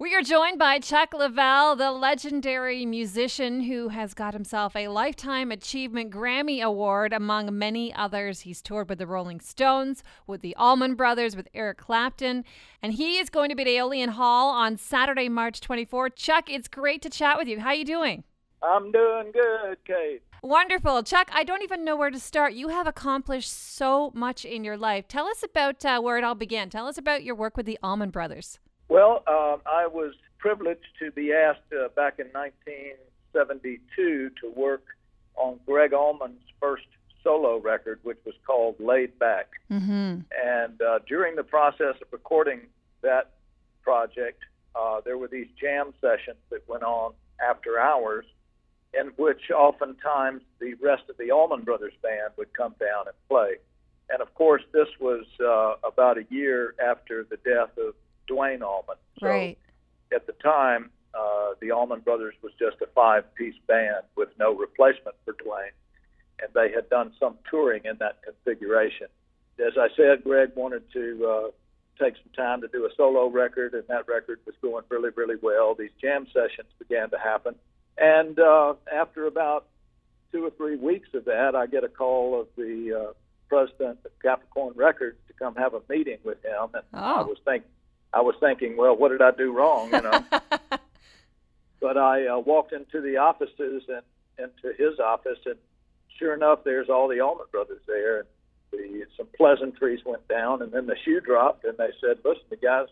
We are joined by Chuck Leavell, the legendary musician who has got himself a Lifetime Achievement Grammy Award, among many others. He's toured with the Rolling Stones, with the Allman Brothers, with Eric Clapton, and he is going to be at Aeolian Hall on Saturday, March 24. Chuck, it's great to chat with you. How are you doing? I'm doing good, Kate. Wonderful. Chuck, I don't even know where to start. You have accomplished so much in your life. Tell us about uh, where it all began. Tell us about your work with the Allman Brothers. Well, um, I was privileged to be asked uh, back in 1972 to work on Gregg Allman's first solo record, which was called Laid Back. Mm-hmm. And uh, during the process of recording that project, uh, there were these jam sessions that went on after hours, in which oftentimes the rest of the Allman Brothers band would come down and play. And of course, this was uh, about a year after the death of Duane Allman. So right. At the time, uh, the Allman Brothers was just a five-piece band with no replacement for Duane, and they had done some touring in that configuration. As I said, Gregg wanted to uh, take some time to do a solo record, and that record was going really, really well. These jam sessions began to happen, and uh, after about two or three weeks of that, I get a call of the uh, president of Capricorn Records to come have a meeting with him, and Oh. I was thinking. I was thinking, well, what did I do wrong? You know. but I uh, walked into the offices and into his office, and sure enough, there's all the Allman Brothers there. And the, some pleasantries went down, and then the shoe dropped, and they said, "Listen, the guys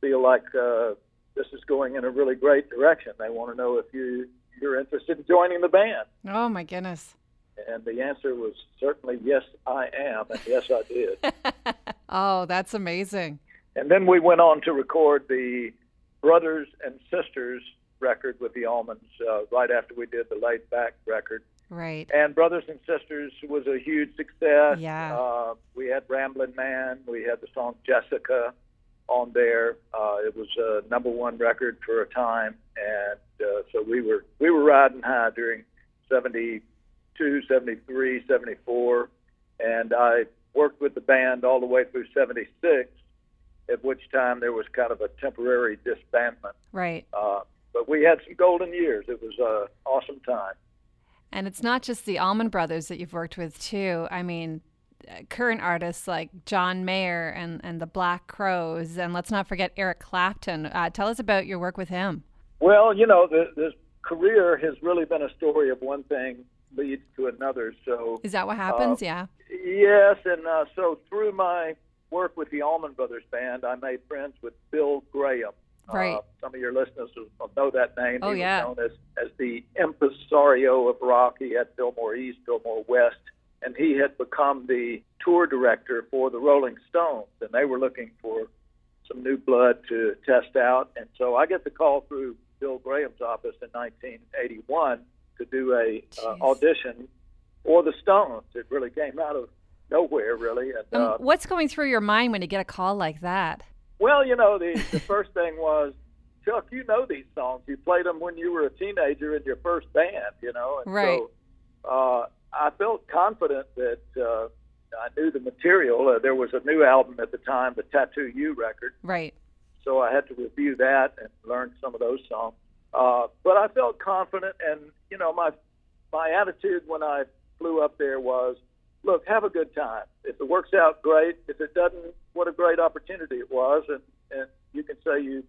feel like uh, this is going in a really great direction. They want to know if you you're interested in joining the band." Oh, my goodness. And the answer was certainly yes, I am, and yes, I did. Oh, that's amazing. And then we went on to record the Brothers and Sisters record with the Allmans uh, right after we did the Laid Back record. Right. And Brothers and Sisters was a huge success. Yeah. Uh, we had Ramblin' Man. We had the song Jessica on there. Uh, it was a number one record for a time, and uh, so we were we were riding high during 72, 73, 74, and I worked with the band all the way through 76. At which time there was kind of a temporary disbandment. Right. Uh, but we had some golden years. It was an awesome time. And it's not just the Allman Brothers that you've worked with, too. I mean, uh, current artists like John Mayer and, and the Black Crowes. And let's not forget Eric Clapton. Uh, tell us about your work with him. Well, you know, the, this career has really been a story of one thing leads to another. So, Is that what happens? Uh, yeah. yes, and uh, so through my work with the Allman Brothers Band, I made friends with Bill Graham. Right. Uh, some of your listeners will know that name. Oh, he yeah. was known as, as the impresario of rock. He had Fillmore East, Fillmore West, and he had become the tour director for the Rolling Stones, and they were looking for some new blood to test out. And so I get the call through Bill Graham's office in 1981 to do a uh, audition for the Stones. It really came out of nowhere, really. And Um, uh, what's going through your mind when you get a call like that? well, you know, the the first thing was, Chuck, you know these songs. You played them when you were a teenager in your first band, you know, and Right. so uh, I felt confident that uh, I knew the material. Uh, there was a new album at the time, the Tattoo You record, Right. so I had to review that and learn some of those songs. Uh, but I felt confident, and you know, my my attitude when I flew up there was, look, have a good time. If it works out, great. If it doesn't, what a great opportunity it was, and and you can say you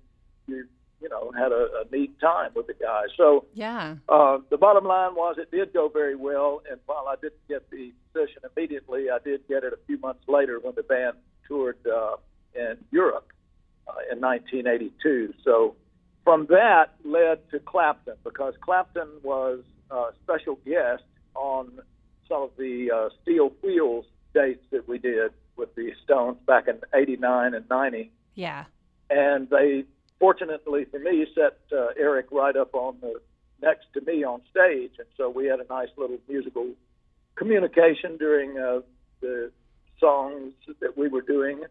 you you know had a, a neat time with the guys. So Yeah. uh, the bottom line was it did go very well, and while I didn't get the position immediately, I did get it a few months later when the band toured uh, in Europe uh, in 1982. So from that led to Clapton because Clapton was a special guest on some of the uh, Steel Wheels dates that we did with the Stones back in '89 and '90 Yeah. and they fortunately for me set uh, Eric right up on the next to me on stage, and so we had a nice little musical communication during uh, the songs that we were doing.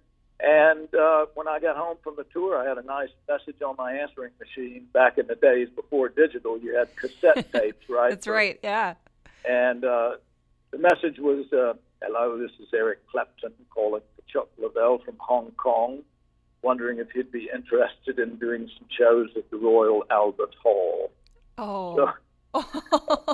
And uh, when I got home from the tour, I had a nice message on my answering machine. Back in the days before digital, you had cassette tapes, right? That's right. Yeah. And uh, message was, uh, "Hello, this is Eric Clapton calling for Chuck Leavell from Hong Kong. wondering if he'd be interested in doing some shows at the Royal Albert Hall. Oh. So,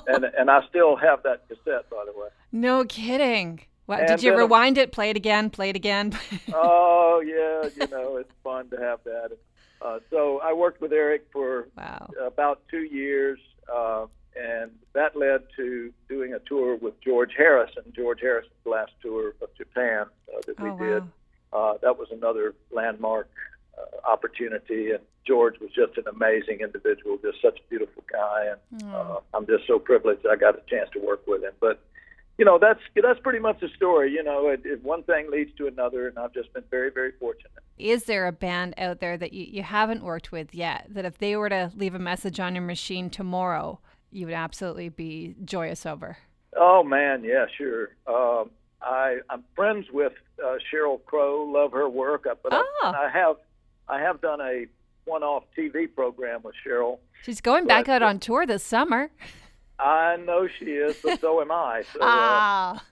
and and I still have that cassette, by the way. no kidding. What, And did you a- rewind it, play it again, play it again? oh yeah, you know it's fun to have that. Uh, so I worked with Eric for wow. about two years, uh, and that led to doing a tour with George Harrison. George Harrison's last tour of Japan uh, that we Oh, did. wow. Uh, that was another landmark uh, opportunity, and George was just an amazing individual, just such a beautiful guy, and uh, I'm just so privileged I got a chance to work with him. But you know, that's that's pretty much the story. You know, it, it, one thing leads to another, and I've just been very, very fortunate. Is there a band out there that you, you haven't worked with yet that if they were to leave a message on your machine tomorrow, you would absolutely be joyous over? Oh man, yeah, sure. Um, I I'm friends with uh, Sheryl Crow. Love her work, uh, but I, Oh. and I have I have done a one-off TV program with Sheryl. She's going back out on tour this summer. I know she is, but so am I. So, uh, Ah.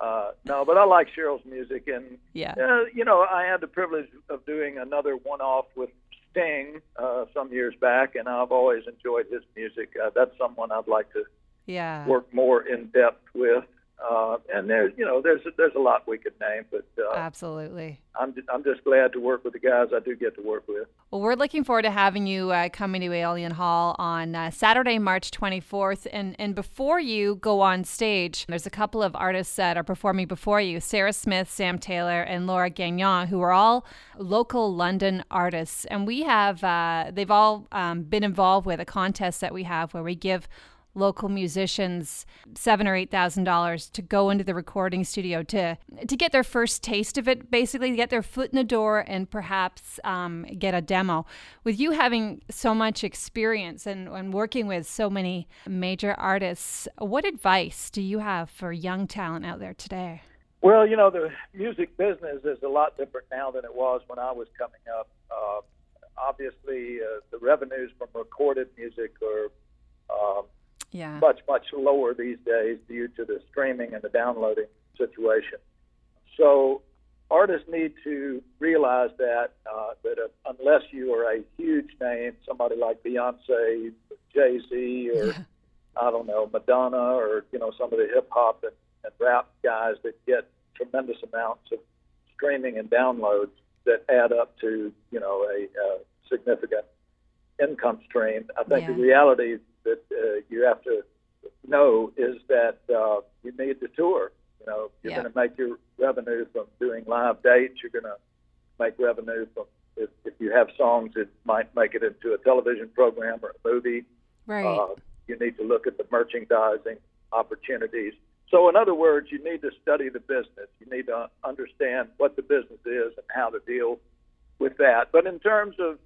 uh, no, but I like Sheryl's music, and yeah. uh, you know, I had the privilege of doing another one-off with Sting uh, some years back, and I've always enjoyed his music. Uh, that's someone I'd like to Yeah. work more in depth with. Uh, and there's, you know, there's there's a lot we could name, but uh, Absolutely. I'm ju- I'm just glad to work with the guys I do get to work with. Well, we're looking forward to having you uh, coming to Aeolian Hall on uh, Saturday, March 24th. And, and before you go on stage, there's a couple of artists that are performing before you Sarah Smith, Sam Taylor, and Laura Gagnon, who are all local London artists. And we have, uh, they've all um, been involved with a contest that we have where we give local musicians seven or eight thousand dollars to go into the recording studio to to get their first taste of it basically to get their foot in the door and perhaps um, get a demo with you having so much experience and, and working with so many major artists what advice do you have for young talent out there today Well, you know, the music business is a lot different now than it was when I was coming up. Uh, obviously, uh, the revenues from recorded music are um, yeah much much lower these days due to the streaming and the downloading situation. So artists need to realize that uh, that uh, unless you are a huge name, somebody like Beyonce, Jay Z, or I don't know Madonna, or you know some of the hip hop and, and rap guys that get tremendous amounts of streaming and downloads that add up to you know a, uh significant income stream. I think Yeah. the reality that uh, you have to know is that uh, you need to tour. You know, you're Yeah. going to make your revenue from doing live dates. You're going to make revenue from if, if you have songs that might make it into a television program or a movie. right Uh, you need to look at the merchandising opportunities. So, in other words, you need to study the business. You need to understand what the business is and how to deal with that. But in terms of,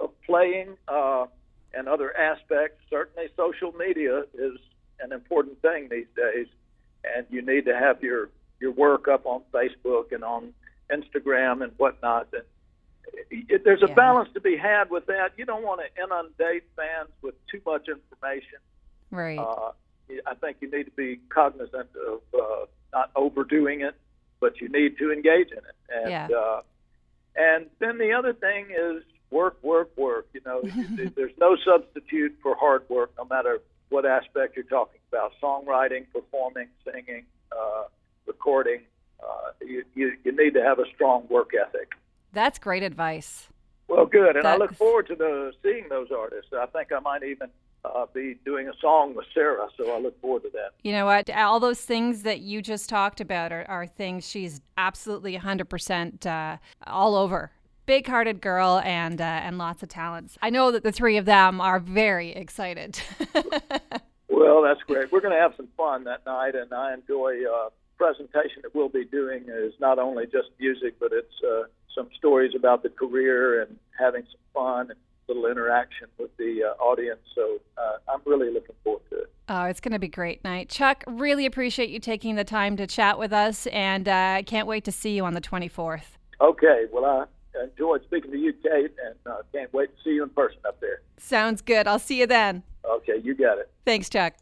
of playing uh, and other aspects, certainly social media is an important thing these days. And you need to have your, your work up on Facebook and on Instagram and whatnot. And it, there's a Yeah. balance to be had with that. You don't want to inundate fans with too much information. right Uh, I think you need to be cognizant of uh, not overdoing it, but you need to engage in it. And Yeah. uh, and then the other thing is work, work, work. You know, there's no substitute for hard work, no matter what aspect you're talking about: songwriting, performing, singing, uh, recording. Uh, you, you you need to have a strong work ethic. that's great advice Well, good, and I look forward to the seeing those artists. I think I might even uh, be doing a song with Sarah, so I look forward to that. You know what? All those things that you just talked about are, are things she's absolutely 100% uh, all over. Big hearted girl and, uh, and lots of talents. I know that the three of them are very excited. Well, that's great. We're going to have some fun that night, and I enjoy uh, presentation that we'll be doing is not only just music, but it's uh, some stories about the career and having some fun and little interaction with the uh, audience. So uh, I'm really looking forward to it. oh, it's going to be a great night. Chuck, really appreciate you taking the time to chat with us, and I uh, can't wait to see you on the 24th. Okay. Well, I enjoyed speaking to you, Kate, and uh, can't wait to see you in person up there. Sounds good. I'll see you then. Okay, you got it. Thanks, Chuck.